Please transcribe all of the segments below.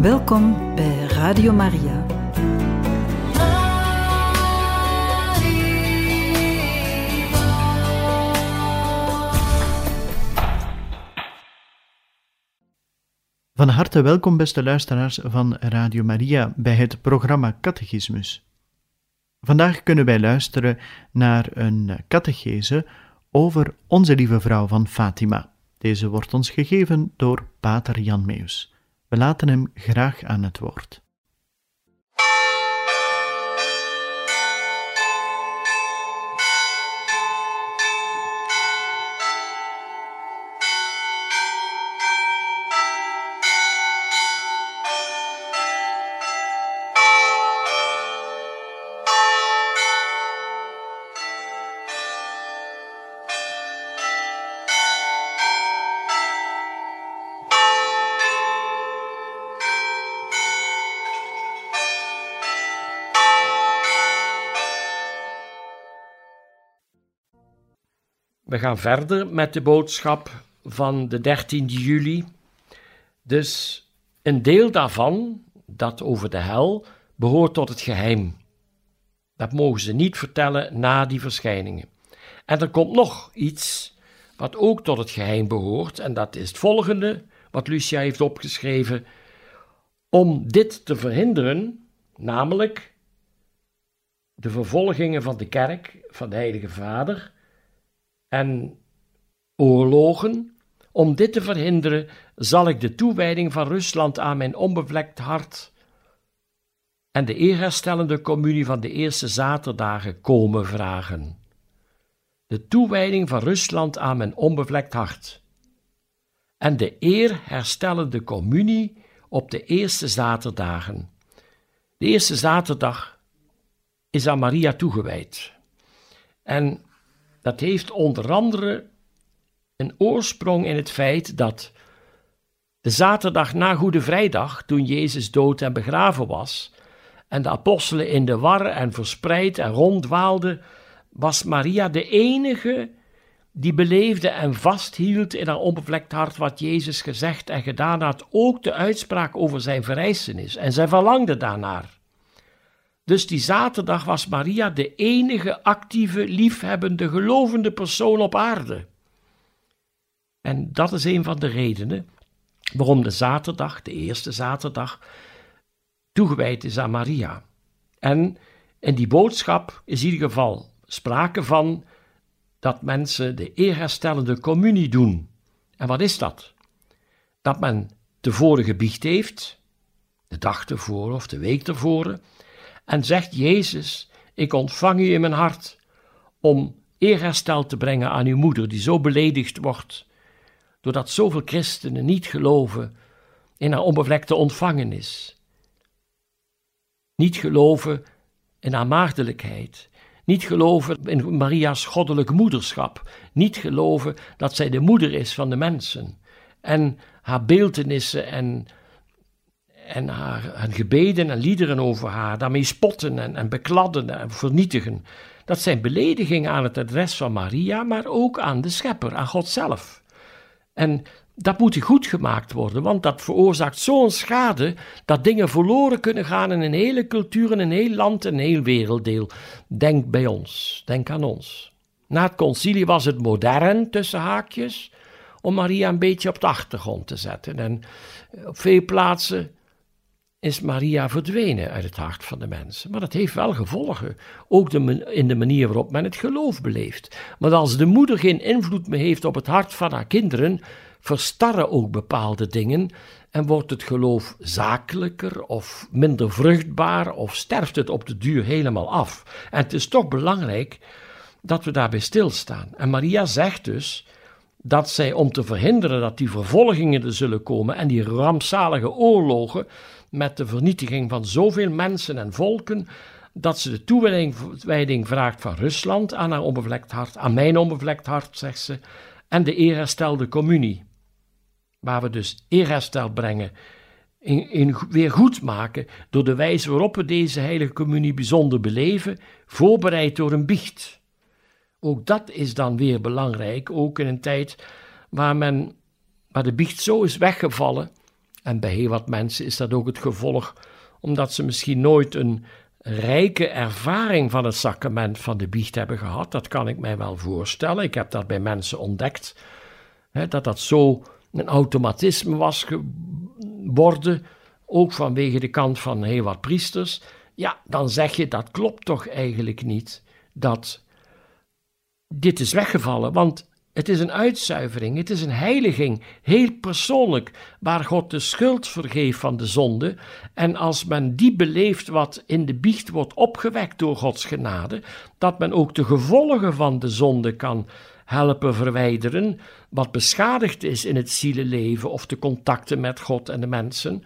Welkom bij Radio Maria. Van harte welkom, beste luisteraars van Radio Maria, bij het programma Catechismus. Vandaag kunnen wij luisteren naar een catechese over Onze Lieve Vrouw van Fatima. Deze wordt ons gegeven door Pater Jan Meus. We laten hem graag aan het woord. We gaan verder met de boodschap van de 13 juli. Dus een deel daarvan, dat over de hel, behoort tot het geheim. Dat mogen ze niet vertellen na die verschijningen. En er komt nog iets wat ook tot het geheim behoort, en dat is het volgende, wat Lucia heeft opgeschreven. Om dit te verhinderen, namelijk de vervolgingen van de kerk, van de Heilige Vader en oorlogen. Om dit te verhinderen, zal ik de toewijding van Rusland aan mijn onbevlekt hart en de eerherstellende communie van de eerste zaterdagen komen vragen. De toewijding van Rusland aan mijn onbevlekt hart en de eerherstellende communie op de eerste zaterdagen. De eerste zaterdag is aan Maria toegewijd. En dat heeft onder andere een oorsprong in het feit dat de zaterdag na Goede Vrijdag, toen Jezus dood en begraven was, en de apostelen in de war en verspreid en ronddwaalden, was Maria de enige die beleefde en vasthield in haar onbevlekt hart wat Jezus gezegd en gedaan had, ook de uitspraak over zijn verrijzenis. En zij verlangde daarnaar. Dus die zaterdag was Maria de enige actieve, liefhebbende, gelovende persoon op aarde. En dat is een van de redenen waarom de zaterdag, de eerste zaterdag, toegewijd is aan Maria. En in die boodschap is in ieder geval sprake van dat mensen de eerherstellende communie doen. En wat is dat? Dat men tevoren gebiecht heeft, de dag ervoor of de week ervoor, en zegt Jezus, ik ontvang u in mijn hart om eerherstel te brengen aan uw moeder, die zo beledigd wordt, doordat zoveel christenen niet geloven in haar onbevlekte ontvangenis. Niet geloven in haar maagdelijkheid, niet geloven in Maria's goddelijk moederschap, niet geloven dat zij de moeder is van de mensen en haar beeltenissen en en haar, gebeden en liederen over haar, daarmee spotten en, en bekladden en vernietigen. Dat zijn beledigingen aan het adres van Maria, maar ook aan de schepper, aan God zelf. En dat moet goed gemaakt worden, want dat veroorzaakt zo'n schade dat dingen verloren kunnen gaan in een hele cultuur, in een heel land, een heel werelddeel. Denk bij ons, denk aan ons. Na het concilie was het modern, tussen haakjes, om Maria een beetje op de achtergrond te zetten. En op veel plaatsen is Maria verdwenen uit het hart van de mensen. Maar dat heeft wel gevolgen, ook in de manier waarop men het geloof beleeft. Want als de moeder geen invloed meer heeft op het hart van haar kinderen, verstarren ook bepaalde dingen en wordt het geloof zakelijker of minder vruchtbaar of sterft het op de duur helemaal af. En het is toch belangrijk dat we daarbij stilstaan. En Maria zegt dus dat zij om te verhinderen dat die vervolgingen er zullen komen en die rampzalige oorlogen, met de vernietiging van zoveel mensen en volken, dat ze de toewijding vraagt van Rusland aan haar onbevlekt hart, aan mijn onbevlekt hart, zegt ze, en de eerherstelde communie, waar we dus eerherstel brengen, in, in, weer goed maken door de wijze waarop we deze heilige communie bijzonder beleven, voorbereid door een biecht. Ook dat is dan weer belangrijk, ook in een tijd waar, men, waar de biecht zo is weggevallen En bij heel wat mensen is dat ook het gevolg omdat ze misschien nooit een rijke ervaring van het sacrament van de biecht hebben gehad. Dat kan ik mij wel voorstellen. Ik heb dat bij mensen ontdekt, hè, dat dat zo een automatisme was geworden, ook vanwege de kant van heel wat priesters. Ja, dan zeg je dat klopt toch eigenlijk niet. Dat dit is weggevallen, want het is een uitzuivering, het is een heiliging, heel persoonlijk, waar God de schuld vergeeft van de zonde. En als men die beleeft wat in de biecht wordt opgewekt door Gods genade, dat men ook de gevolgen van de zonde kan helpen verwijderen, wat beschadigd is in het zielenleven of de contacten met God en de mensen.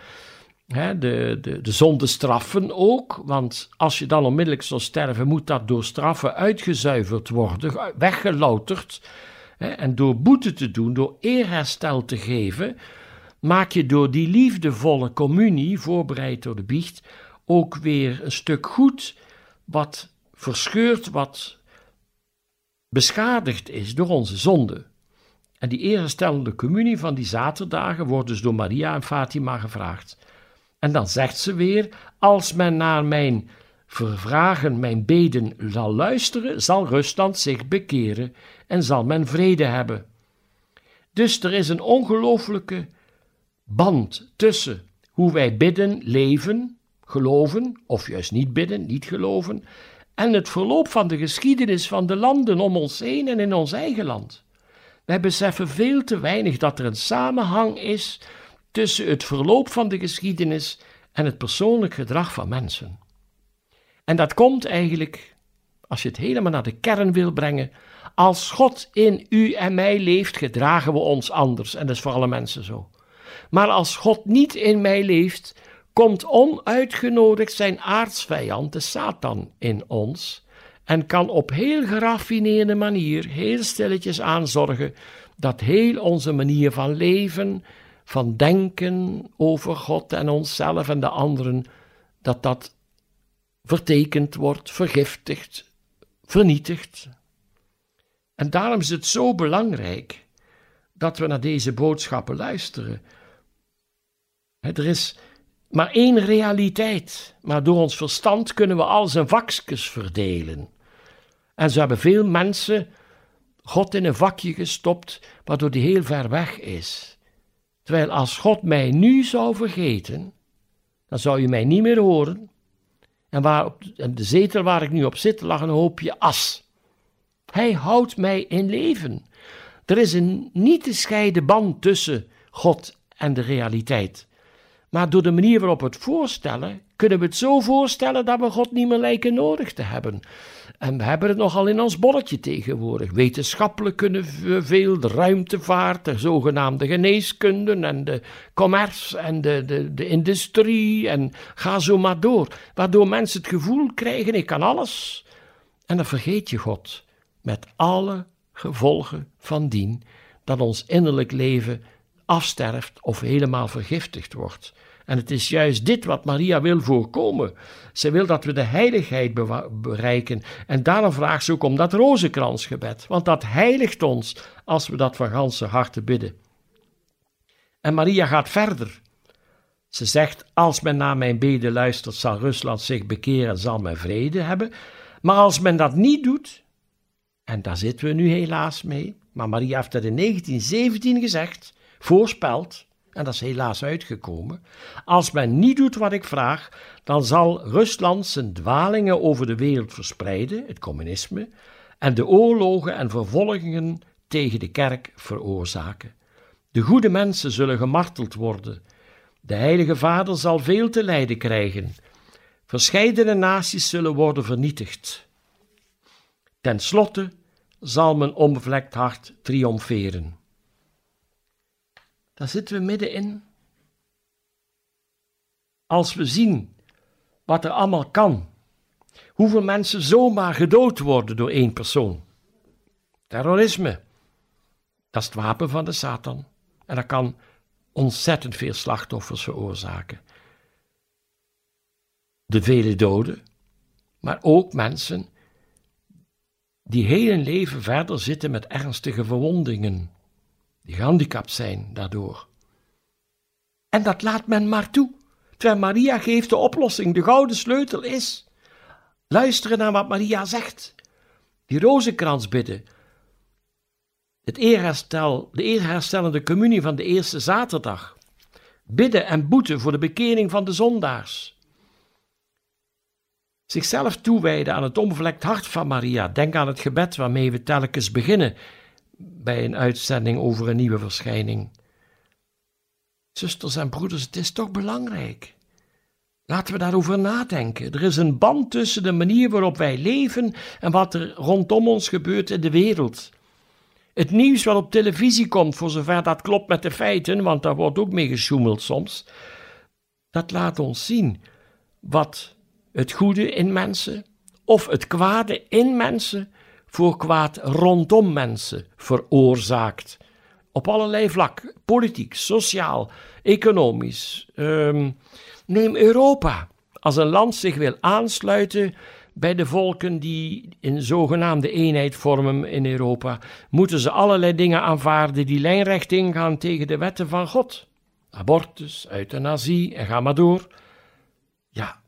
de, de, de zonde straffen ook, want als je dan onmiddellijk zal sterven, moet dat door straffen uitgezuiverd worden, weggelouterd. En door boete te doen, door eerherstel te geven, maak je door die liefdevolle communie, voorbereid door de biecht, ook weer een stuk goed wat verscheurd, wat beschadigd is door onze zonde. En die eerherstellende communie van die zaterdagen wordt dus door Maria en Fatima gevraagd. En dan zegt ze weer: Als men naar mijn vervragen, mijn beden zal luisteren, zal Rusland zich bekeren en zal men vrede hebben. Dus er is een ongelooflijke band tussen hoe wij bidden, leven, geloven, of juist niet bidden, niet geloven, en het verloop van de geschiedenis van de landen om ons heen en in ons eigen land. Wij beseffen veel te weinig dat er een samenhang is tussen het verloop van de geschiedenis en het persoonlijk gedrag van mensen. En dat komt eigenlijk, als je het helemaal naar de kern wil brengen, als God in u en mij leeft, gedragen we ons anders. En dat is voor alle mensen zo. Maar als God niet in mij leeft, komt onuitgenodigd zijn aardsvijand, de Satan, in ons. En kan op heel geraffineerde manier, heel stilletjes aanzorgen, dat heel onze manier van leven, van denken over God en onszelf en de anderen, dat dat vertekend wordt, vergiftigd, vernietigd. En daarom is het zo belangrijk dat we naar deze boodschappen luisteren. Er is maar één realiteit, maar door ons verstand kunnen we al zijn vakjes verdelen. En zo hebben veel mensen God in een vakje gestopt, waardoor die heel ver weg is. Terwijl als God mij nu zou vergeten, dan zou je mij niet meer horen. En, waar op de zetel waar ik nu op zit, lag een hoopje as. Hij houdt mij in leven. Er is een niet te scheiden band tussen God en de realiteit. Maar door de manier waarop we het voorstellen, kunnen we het zo voorstellen dat we God niet meer lijken nodig te hebben. En we hebben het nogal in ons bolletje tegenwoordig. Wetenschappelijk kunnen we veel, de ruimtevaart, de zogenaamde geneeskunde en de commerce en de, de, de industrie en ga zo maar door. Waardoor mensen het gevoel krijgen, ik kan alles. En dan vergeet je God met alle gevolgen van dien dat ons innerlijk leven afsterft of helemaal vergiftigd wordt. En het is juist dit wat Maria wil voorkomen. Ze wil dat we de heiligheid bereiken. En daarom vraagt ze ook om dat rozenkransgebed. Want dat heiligt ons als we dat van ganse harte bidden. En Maria gaat verder. Ze zegt: Als men naar mijn beden luistert, zal Rusland zich bekeren en zal men vrede hebben. Maar als men dat niet doet, en daar zitten we nu helaas mee. Maar Maria heeft dat in 1917 gezegd, voorspeld, en dat is helaas uitgekomen. Als men niet doet wat ik vraag, dan zal Rusland zijn dwalingen over de wereld verspreiden, het communisme, en de oorlogen en vervolgingen tegen de kerk veroorzaken. De goede mensen zullen gemarteld worden. De Heilige Vader zal veel te lijden krijgen. Verscheidene naties zullen worden vernietigd. Ten slotte zal mijn onbevlekt hart triomferen. Daar zitten we middenin. Als we zien wat er allemaal kan, hoeveel mensen zomaar gedood worden door één persoon. Terrorisme, dat is het wapen van de Satan. En dat kan ontzettend veel slachtoffers veroorzaken. De vele doden, maar ook mensen die heel leven verder zitten met ernstige verwondingen, die gehandicapt zijn daardoor. En dat laat men maar toe. Terwijl Maria geeft de oplossing, de gouden sleutel is. Luisteren naar wat Maria zegt. Die rozenkrans bidden. Het eerherstel, de eerherstellende communie van de eerste zaterdag. Bidden en boeten voor de bekering van de zondaars. Zichzelf toewijden aan het onbevlekt hart van Maria. Denk aan het gebed waarmee we telkens beginnen bij een uitzending over een nieuwe verschijning. Zusters en broeders, het is toch belangrijk. Laten we daarover nadenken. Er is een band tussen de manier waarop wij leven en wat er rondom ons gebeurt in de wereld. Het nieuws wat op televisie komt, voor zover dat klopt met de feiten, want daar wordt ook mee gesjoemeld soms, dat laat ons zien wat het goede in mensen of het kwade in mensen voor kwaad rondom mensen veroorzaakt. Op allerlei vlakken, politiek, sociaal, economisch. Ehm, neem Europa. Als een land zich wil aansluiten bij de volken die een zogenaamde eenheid vormen in Europa, moeten ze allerlei dingen aanvaarden die lijnrecht ingaan tegen de wetten van God. Abortus, euthanasie en ga maar door. Ja,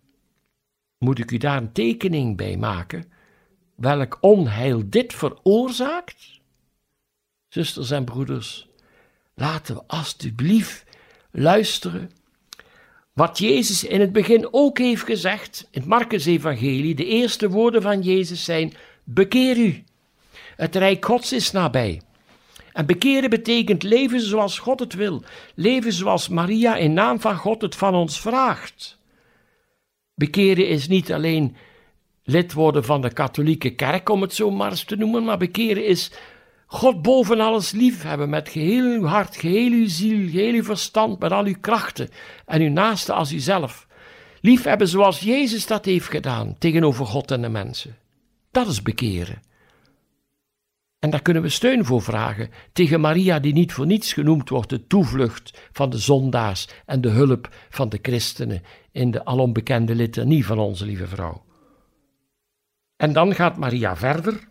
moet ik u daar een tekening bij maken? Welk onheil dit veroorzaakt? Zusters en broeders, laten we alstublieft luisteren wat Jezus in het begin ook heeft gezegd, in het Marcus-evangelie, de eerste woorden van Jezus zijn, bekeer u. Het rijk Gods is nabij. En bekeren betekent leven zoals God het wil. Leven zoals Maria in naam van God het van ons vraagt. Bekeren is niet alleen lid worden van de katholieke kerk, om het zo maar eens te noemen, maar bekeren is God boven alles lief hebben met geheel uw hart, geheel uw ziel, geheel uw verstand, met al uw krachten en uw naaste als uzelf. Lief hebben zoals Jezus dat heeft gedaan tegenover God en de mensen. Dat is bekeren. En daar kunnen we steun voor vragen tegen Maria, die niet voor niets genoemd wordt de toevlucht van de zondaars en de hulp van de christenen in de alombekende litanie van onze lieve vrouw. En dan gaat Maria verder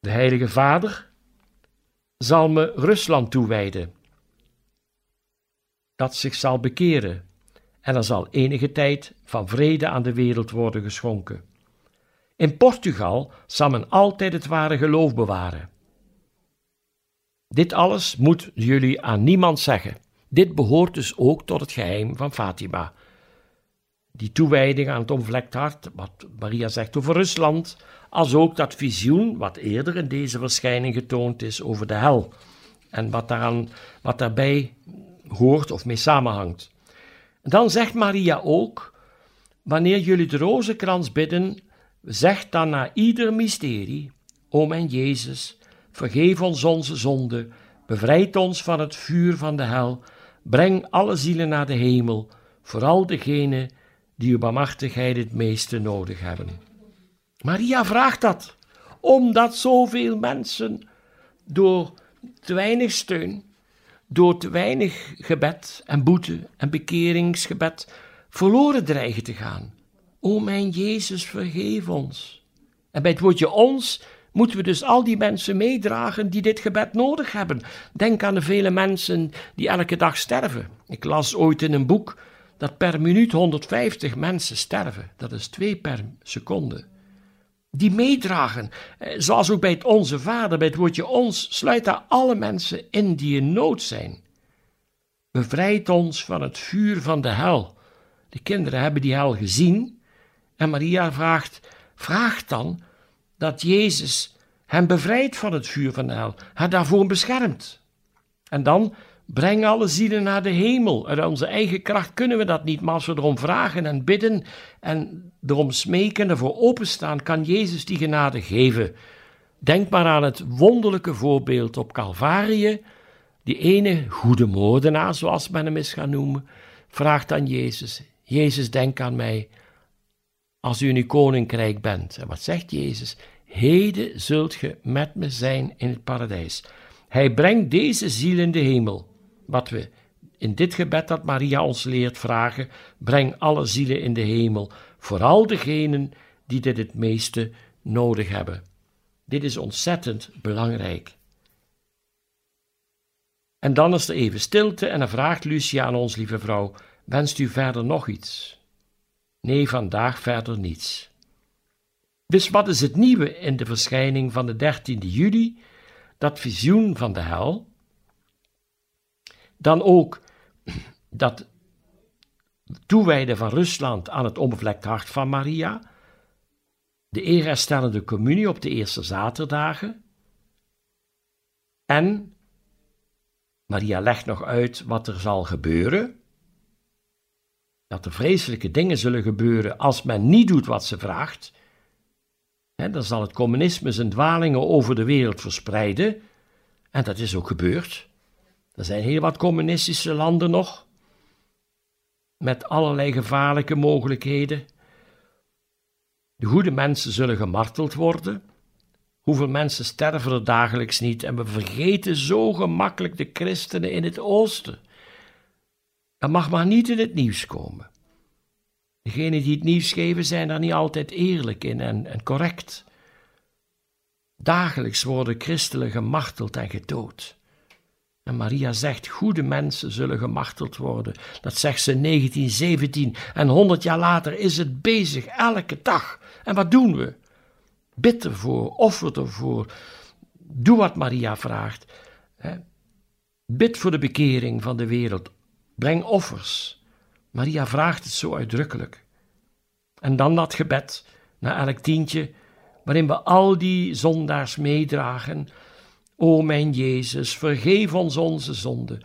de Heilige Vader zal me Rusland toewijden, dat zich zal bekeren, en er zal enige tijd van vrede aan de wereld worden geschonken. In Portugal zal men altijd het ware geloof bewaren. Dit alles moet jullie aan niemand zeggen. Dit behoort dus ook tot het geheim van Fatima. Die toewijding aan het onvlekt hart, wat Maria zegt over Rusland, als ook dat visioen wat eerder in deze verschijning getoond is over de hel en wat, daaraan, wat daarbij hoort of mee samenhangt. Dan zegt Maria ook, wanneer jullie de rozenkrans bidden, zeg dan na ieder mysterie, o mijn Jezus, vergeef ons onze zonde, bevrijd ons van het vuur van de hel, breng alle zielen naar de hemel, vooral degenen die uw het meeste nodig hebben. Maria vraagt dat, omdat zoveel mensen door te weinig steun, door te weinig gebed en boete en bekeringsgebed verloren dreigen te gaan. O mijn Jezus, vergeef ons. En bij het woordje ons moeten we dus al die mensen meedragen die dit gebed nodig hebben. Denk aan de vele mensen die elke dag sterven. Ik las ooit in een boek dat per minuut 150 mensen sterven. Dat is twee per seconde die meedragen. Eh, zoals ook bij het Onze Vader, bij het woordje ons, sluit daar alle mensen in die in nood zijn. Bevrijd ons van het vuur van de hel. De kinderen hebben die hel gezien en Maria vraagt, vraagt dan dat Jezus hem bevrijdt van het vuur van de hel, haar daarvoor beschermt. En dan Breng alle zielen naar de hemel. Uit onze eigen kracht kunnen we dat niet, maar als we erom vragen en bidden en erom smeken en ervoor openstaan, kan Jezus die genade geven. Denk maar aan het wonderlijke voorbeeld op Calvarië. Die ene goede moordenaar, zoals men hem is gaan noemen, vraagt aan Jezus: Jezus, denk aan mij als u in uw koninkrijk bent. En wat zegt Jezus? Heden zult ge met me zijn in het paradijs. Hij brengt deze ziel in de hemel wat we in dit gebed dat Maria ons leert vragen: breng alle zielen in de hemel, vooral degenen die dit het meeste nodig hebben. Dit is ontzettend belangrijk. En dan is er even stilte en dan vraagt Lucia aan ons lieve vrouw: Wenst u verder nog iets? Nee, vandaag verder niets. Dus wat is het nieuwe in de verschijning van de 13e juli? Dat visioen van de hel. Dan ook dat toewijden van Rusland aan het onbevlekt hart van Maria. De eerherstellende communie op de eerste zaterdagen. En Maria legt nog uit wat er zal gebeuren. Dat er vreselijke dingen zullen gebeuren als men niet doet wat ze vraagt. dan zal het communisme zijn dwalingen over de wereld verspreiden. En dat is ook gebeurd. Er zijn heel wat communistische landen nog. Met allerlei gevaarlijke mogelijkheden. De goede mensen zullen gemarteld worden. Hoeveel mensen sterven er dagelijks niet en we vergeten zo gemakkelijk de christenen in het oosten. Dat mag maar niet in het nieuws komen. Degenen die het nieuws geven zijn daar niet altijd eerlijk in en, en correct. Dagelijks worden christenen gemarteld en gedood. En Maria zegt: goede mensen zullen gemarteld worden. Dat zegt ze in 1917 en 100 jaar later is het bezig, elke dag. En wat doen we? Bid ervoor, offer ervoor. Doe wat Maria vraagt. Bid voor de bekering van de wereld. Breng offers. Maria vraagt het zo uitdrukkelijk. En dan dat gebed, na elk tientje, waarin we al die zondaars meedragen. O mijn Jezus, vergeef ons onze zonden.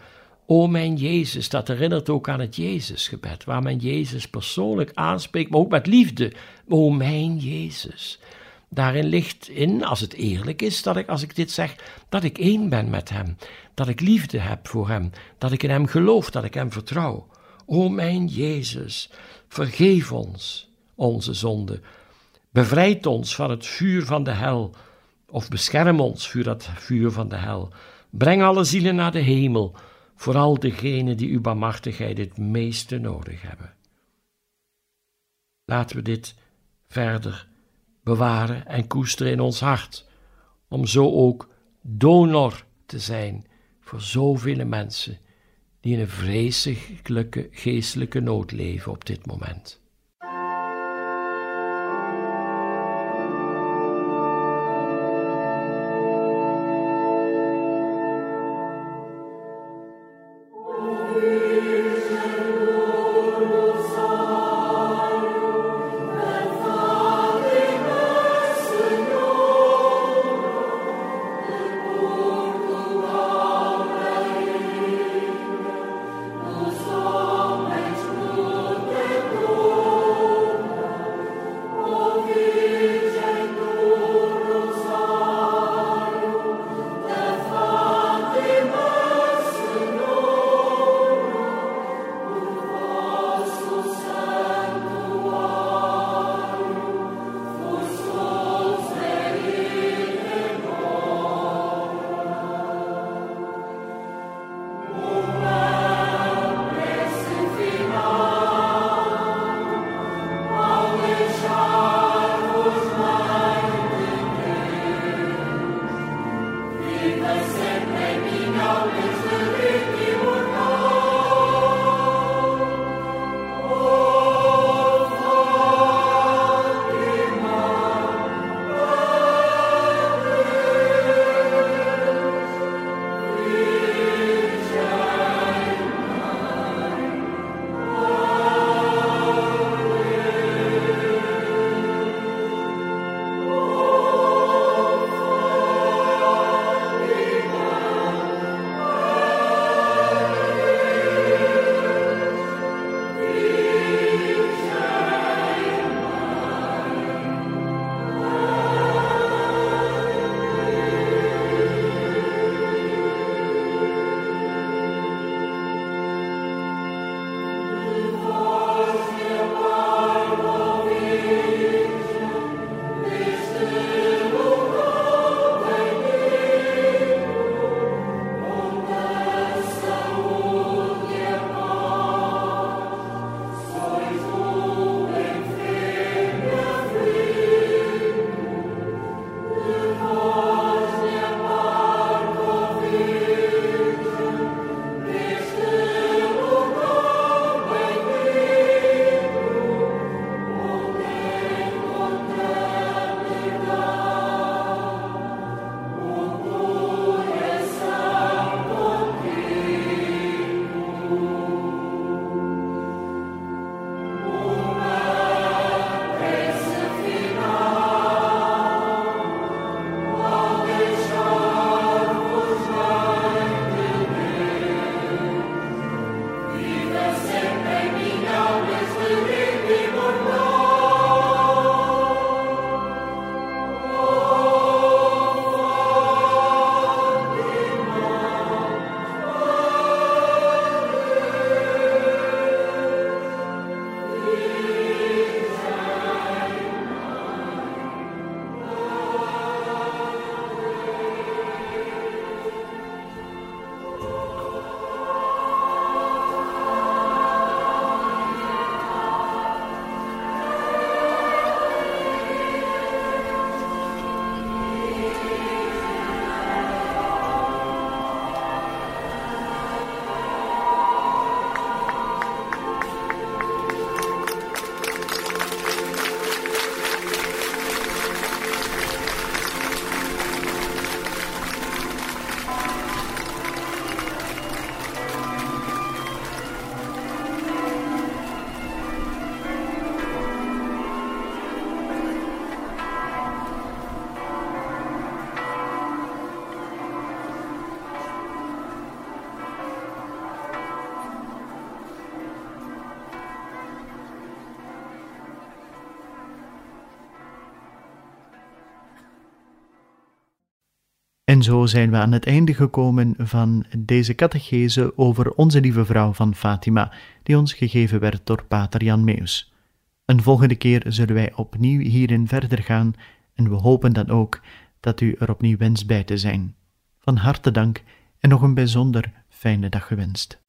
O mijn Jezus, dat herinnert ook aan het Jezusgebed, waar men Jezus persoonlijk aanspreekt, maar ook met liefde. O mijn Jezus. Daarin ligt in, als het eerlijk is, dat ik, als ik dit zeg, dat ik één ben met Hem, dat ik liefde heb voor Hem, dat ik in Hem geloof, dat ik Hem vertrouw. O mijn Jezus, vergeef ons onze zonde, bevrijd ons van het vuur van de hel, of bescherm ons voor dat vuur van de hel. Breng alle zielen naar de hemel, vooral degenen die uw barmhartigheid het meeste nodig hebben. Laten we dit verder bewaren en koesteren in ons hart, om zo ook donor te zijn voor zoveel mensen die in een vreselijke geestelijke nood leven op dit moment. En zo zijn we aan het einde gekomen van deze catechese over Onze Lieve Vrouw van Fatima, die ons gegeven werd door Pater Jan Meus. Een volgende keer zullen wij opnieuw hierin verder gaan en we hopen dan ook dat u er opnieuw wenst bij te zijn. Van harte dank en nog een bijzonder fijne dag gewenst.